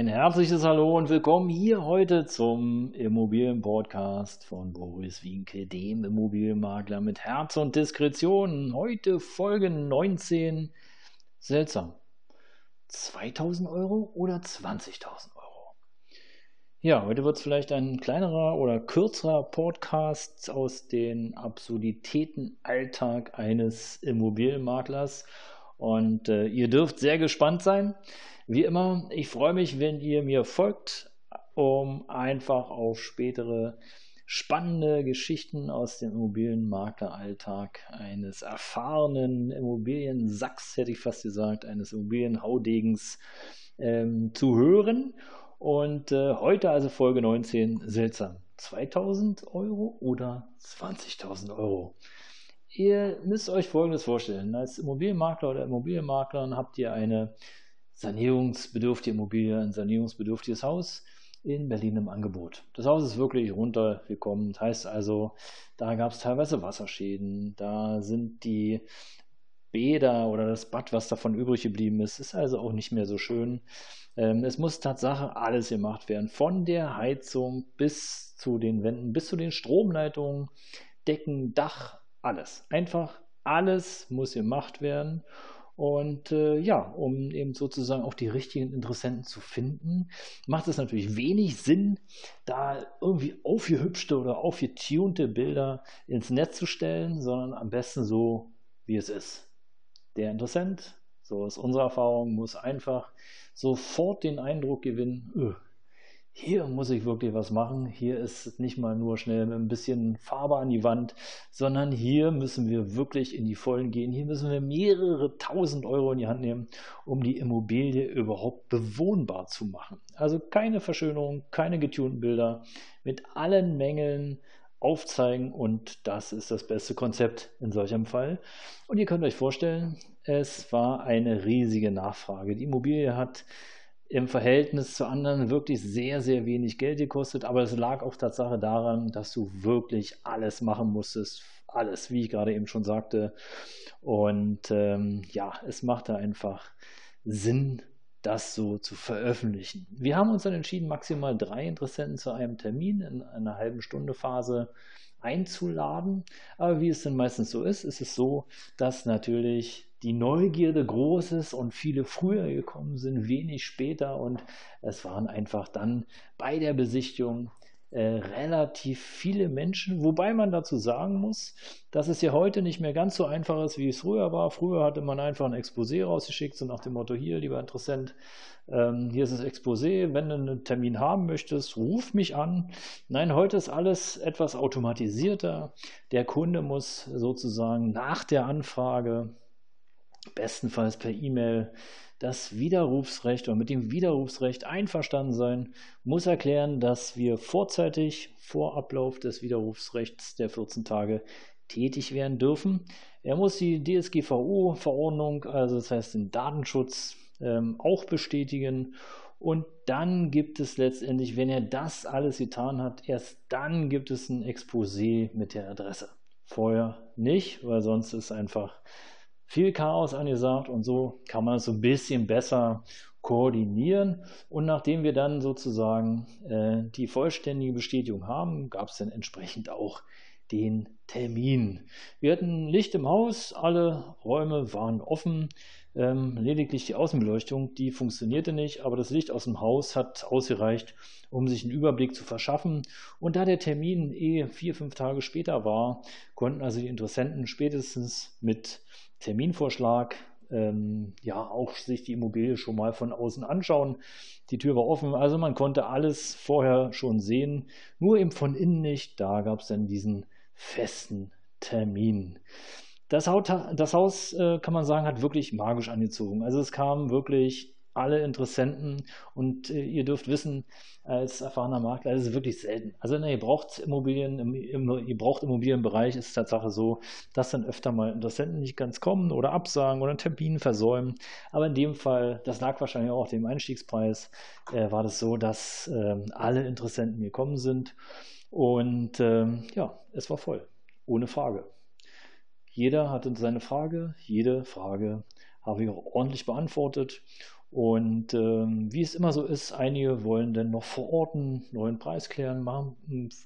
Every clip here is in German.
Ein herzliches Hallo und willkommen hier heute zum Immobilienpodcast von Boris Winke, dem Immobilienmakler mit Herz und Diskretion. Heute Folge 19. Seltsam. 2000 Euro oder 20.000 Euro? Ja, heute wird es vielleicht ein kleinerer oder kürzerer Podcast aus den Absurditäten Alltag eines Immobilienmaklers. Und äh, ihr dürft sehr gespannt sein. Wie immer, ich freue mich, wenn ihr mir folgt, um einfach auf spätere spannende Geschichten aus dem Immobilienmakleralltag eines erfahrenen Immobiliensacks, hätte ich fast gesagt, eines Immobilienhaudegens ähm, zu hören. Und äh, heute also Folge 19, seltsam. 2000 Euro oder 20.000 Euro? Ihr müsst euch Folgendes vorstellen. Als Immobilienmakler oder Immobilienmakler habt ihr eine sanierungsbedürftige Immobilie, ein sanierungsbedürftiges Haus in Berlin im Angebot. Das Haus ist wirklich runtergekommen. Das heißt also, da gab es teilweise Wasserschäden, da sind die Bäder oder das Bad, was davon übrig geblieben ist, ist also auch nicht mehr so schön. Ähm, es muss Tatsache alles gemacht werden, von der Heizung bis zu den Wänden, bis zu den Stromleitungen, Decken, Dach, alles. Einfach alles muss gemacht werden. Und äh, ja, um eben sozusagen auch die richtigen Interessenten zu finden, macht es natürlich wenig Sinn, da irgendwie aufgehübschte oder aufgetunte Bilder ins Netz zu stellen, sondern am besten so, wie es ist. Der Interessent, so ist unsere Erfahrung, muss einfach sofort den Eindruck gewinnen, öh, hier muss ich wirklich was machen. Hier ist nicht mal nur schnell ein bisschen Farbe an die Wand, sondern hier müssen wir wirklich in die Vollen gehen. Hier müssen wir mehrere tausend Euro in die Hand nehmen, um die Immobilie überhaupt bewohnbar zu machen. Also keine Verschönerung, keine getunten Bilder, mit allen Mängeln aufzeigen und das ist das beste Konzept in solchem Fall. Und ihr könnt euch vorstellen, es war eine riesige Nachfrage. Die Immobilie hat im Verhältnis zu anderen wirklich sehr, sehr wenig Geld gekostet, aber es lag auch Tatsache daran, dass du wirklich alles machen musstest, alles, wie ich gerade eben schon sagte. Und ähm, ja, es machte einfach Sinn, das so zu veröffentlichen. Wir haben uns dann entschieden, maximal drei Interessenten zu einem Termin in einer halben Stunde Phase einzuladen. Aber wie es denn meistens so ist, ist es so, dass natürlich die Neugierde groß ist und viele früher gekommen sind, wenig später und es waren einfach dann bei der Besichtigung äh, relativ viele Menschen, wobei man dazu sagen muss, dass es ja heute nicht mehr ganz so einfach ist, wie es früher war. Früher hatte man einfach ein Exposé rausgeschickt, so nach dem Motto, hier, lieber Interessent, ähm, hier ist das Exposé, wenn du einen Termin haben möchtest, ruf mich an. Nein, heute ist alles etwas automatisierter. Der Kunde muss sozusagen nach der Anfrage bestenfalls per E-Mail das Widerrufsrecht oder mit dem Widerrufsrecht einverstanden sein, muss erklären, dass wir vorzeitig vor Ablauf des Widerrufsrechts der 14 Tage tätig werden dürfen. Er muss die DSGVO-Verordnung, also das heißt den Datenschutz, ähm, auch bestätigen. Und dann gibt es letztendlich, wenn er das alles getan hat, erst dann gibt es ein Exposé mit der Adresse. Vorher nicht, weil sonst ist einfach viel Chaos angesagt und so kann man es so ein bisschen besser koordinieren. Und nachdem wir dann sozusagen äh, die vollständige Bestätigung haben, gab es dann entsprechend auch den Termin. Wir hatten Licht im Haus, alle Räume waren offen, ähm, lediglich die Außenbeleuchtung, die funktionierte nicht, aber das Licht aus dem Haus hat ausgereicht, um sich einen Überblick zu verschaffen. Und da der Termin eh vier, fünf Tage später war, konnten also die Interessenten spätestens mit Terminvorschlag ähm, ja auch sich die Immobilie schon mal von außen anschauen. Die Tür war offen, also man konnte alles vorher schon sehen, nur eben von innen nicht. Da gab es dann diesen festen Termin. Das Haus, äh, kann man sagen, hat wirklich magisch angezogen. Also es kamen wirklich alle Interessenten und äh, ihr dürft wissen, als erfahrener Makler, das ist wirklich selten. Also ne, ihr braucht Immobilien, im, im, ihr braucht Immobilienbereich, ist Tatsache so, dass dann öfter mal Interessenten nicht ganz kommen oder absagen oder einen Termin versäumen. Aber in dem Fall, das lag wahrscheinlich auch dem Einstiegspreis, äh, war das so, dass äh, alle Interessenten gekommen sind und ähm, ja, es war voll, ohne Frage. Jeder hatte seine Frage, jede Frage habe ich auch ordentlich beantwortet. Und ähm, wie es immer so ist, einige wollen dann noch vor Ort einen neuen Preis klären, machen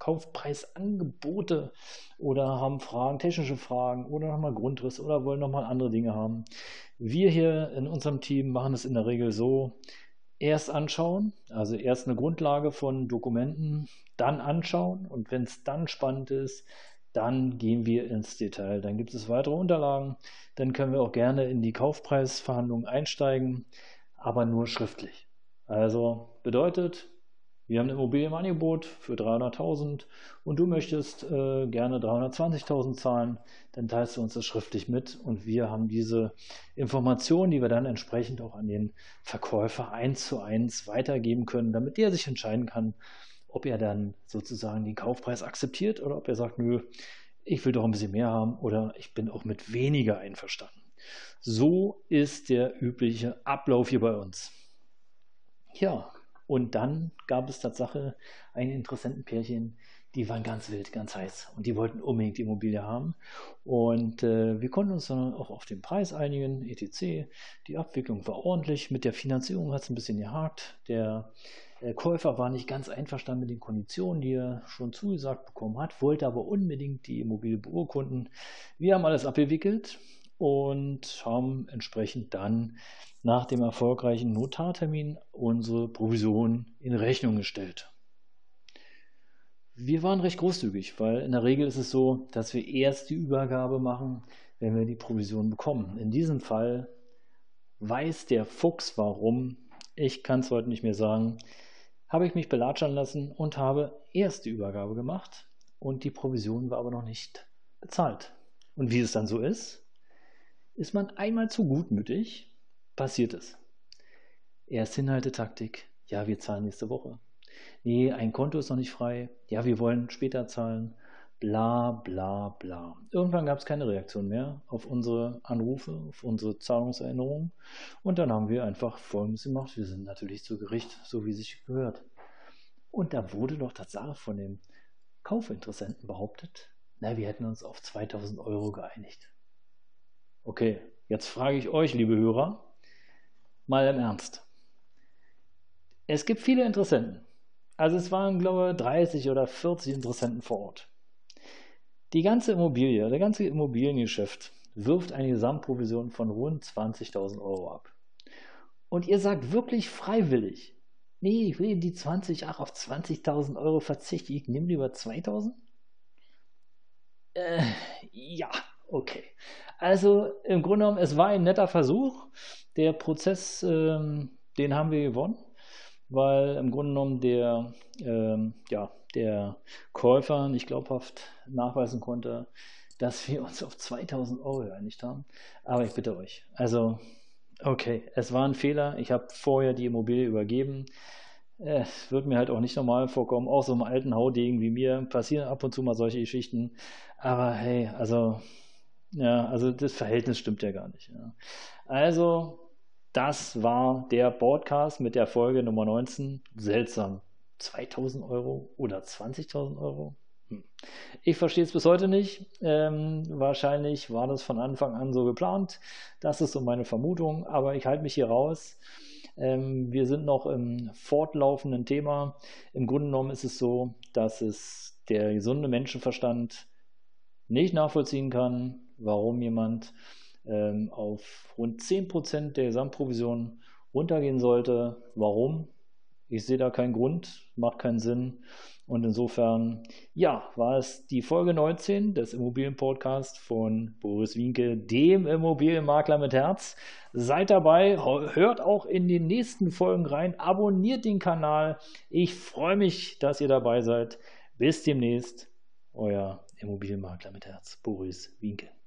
Kaufpreisangebote oder haben Fragen, technische Fragen oder nochmal Grundriss oder wollen nochmal andere Dinge haben. Wir hier in unserem Team machen es in der Regel so, erst anschauen, also erst eine Grundlage von Dokumenten, dann anschauen und wenn es dann spannend ist, dann gehen wir ins Detail. Dann gibt es weitere Unterlagen. Dann können wir auch gerne in die Kaufpreisverhandlungen einsteigen, aber nur schriftlich. Also bedeutet, wir haben ein Immobilienangebot für 300.000 und du möchtest äh, gerne 320.000 zahlen, dann teilst du uns das schriftlich mit und wir haben diese Informationen, die wir dann entsprechend auch an den Verkäufer eins zu eins weitergeben können, damit der sich entscheiden kann, ob er dann sozusagen den Kaufpreis akzeptiert oder ob er sagt, nö, ich will doch ein bisschen mehr haben oder ich bin auch mit weniger einverstanden. So ist der übliche Ablauf hier bei uns. Ja, und dann gab es Tatsache ein interessanten Pärchen, die waren ganz wild, ganz heiß und die wollten unbedingt die Immobilie haben. Und äh, wir konnten uns dann auch auf den Preis einigen, etc. Die Abwicklung war ordentlich, mit der Finanzierung hat es ein bisschen gehakt. Der der Käufer war nicht ganz einverstanden mit den Konditionen, die er schon zugesagt bekommen hat, wollte aber unbedingt die Immobilie beurkunden. Wir haben alles abgewickelt und haben entsprechend dann nach dem erfolgreichen Notartermin unsere Provision in Rechnung gestellt. Wir waren recht großzügig, weil in der Regel ist es so, dass wir erst die Übergabe machen, wenn wir die Provision bekommen. In diesem Fall weiß der Fuchs warum. Ich kann es heute nicht mehr sagen habe ich mich belatschern lassen und habe erst die Übergabe gemacht und die Provision war aber noch nicht bezahlt. Und wie es dann so ist, ist man einmal zu gutmütig, passiert es. Erst Hinhaltetaktik, ja, wir zahlen nächste Woche. Nee, ein Konto ist noch nicht frei, ja, wir wollen später zahlen bla bla bla. Irgendwann gab es keine Reaktion mehr auf unsere Anrufe, auf unsere Zahlungserinnerungen und dann haben wir einfach Folgendes gemacht. Wir sind natürlich zu Gericht, so wie sich gehört. Und da wurde doch Tatsache von dem Kaufinteressenten behauptet, na, wir hätten uns auf 2000 Euro geeinigt. Okay, jetzt frage ich euch, liebe Hörer, mal im Ernst. Es gibt viele Interessenten. Also es waren, glaube ich, 30 oder 40 Interessenten vor Ort. Die ganze Immobilie, der ganze Immobiliengeschäft wirft eine Gesamtprovision von rund 20.000 Euro ab. Und ihr sagt wirklich freiwillig, nee, ich will die 20, ach, auf 20.000 Euro verzichten, ich nehme lieber 2.000? Äh, ja, okay. Also im Grunde genommen, es war ein netter Versuch. Der Prozess, ähm, den haben wir gewonnen, weil im Grunde genommen der, ähm, ja, der Käufer nicht glaubhaft nachweisen konnte, dass wir uns auf 2000 Euro geeinigt haben. Aber ich bitte euch, also, okay, es war ein Fehler. Ich habe vorher die Immobilie übergeben. Es wird mir halt auch nicht normal vorkommen. Auch so einem alten Haudegen wie mir passieren ab und zu mal solche Geschichten. Aber hey, also, ja, also das Verhältnis stimmt ja gar nicht. Ja. Also, das war der Podcast mit der Folge Nummer 19. Seltsam. 2000 Euro oder 20.000 Euro? Hm. Ich verstehe es bis heute nicht. Ähm, wahrscheinlich war das von Anfang an so geplant. Das ist so meine Vermutung, aber ich halte mich hier raus. Ähm, wir sind noch im fortlaufenden Thema. Im Grunde genommen ist es so, dass es der gesunde Menschenverstand nicht nachvollziehen kann, warum jemand ähm, auf rund 10% der Gesamtprovision runtergehen sollte. Warum? Ich sehe da keinen Grund, macht keinen Sinn. Und insofern, ja, war es die Folge 19 des Immobilienpodcasts von Boris Winke, dem Immobilienmakler mit Herz. Seid dabei, hört auch in den nächsten Folgen rein, abonniert den Kanal. Ich freue mich, dass ihr dabei seid. Bis demnächst, euer Immobilienmakler mit Herz, Boris Winke.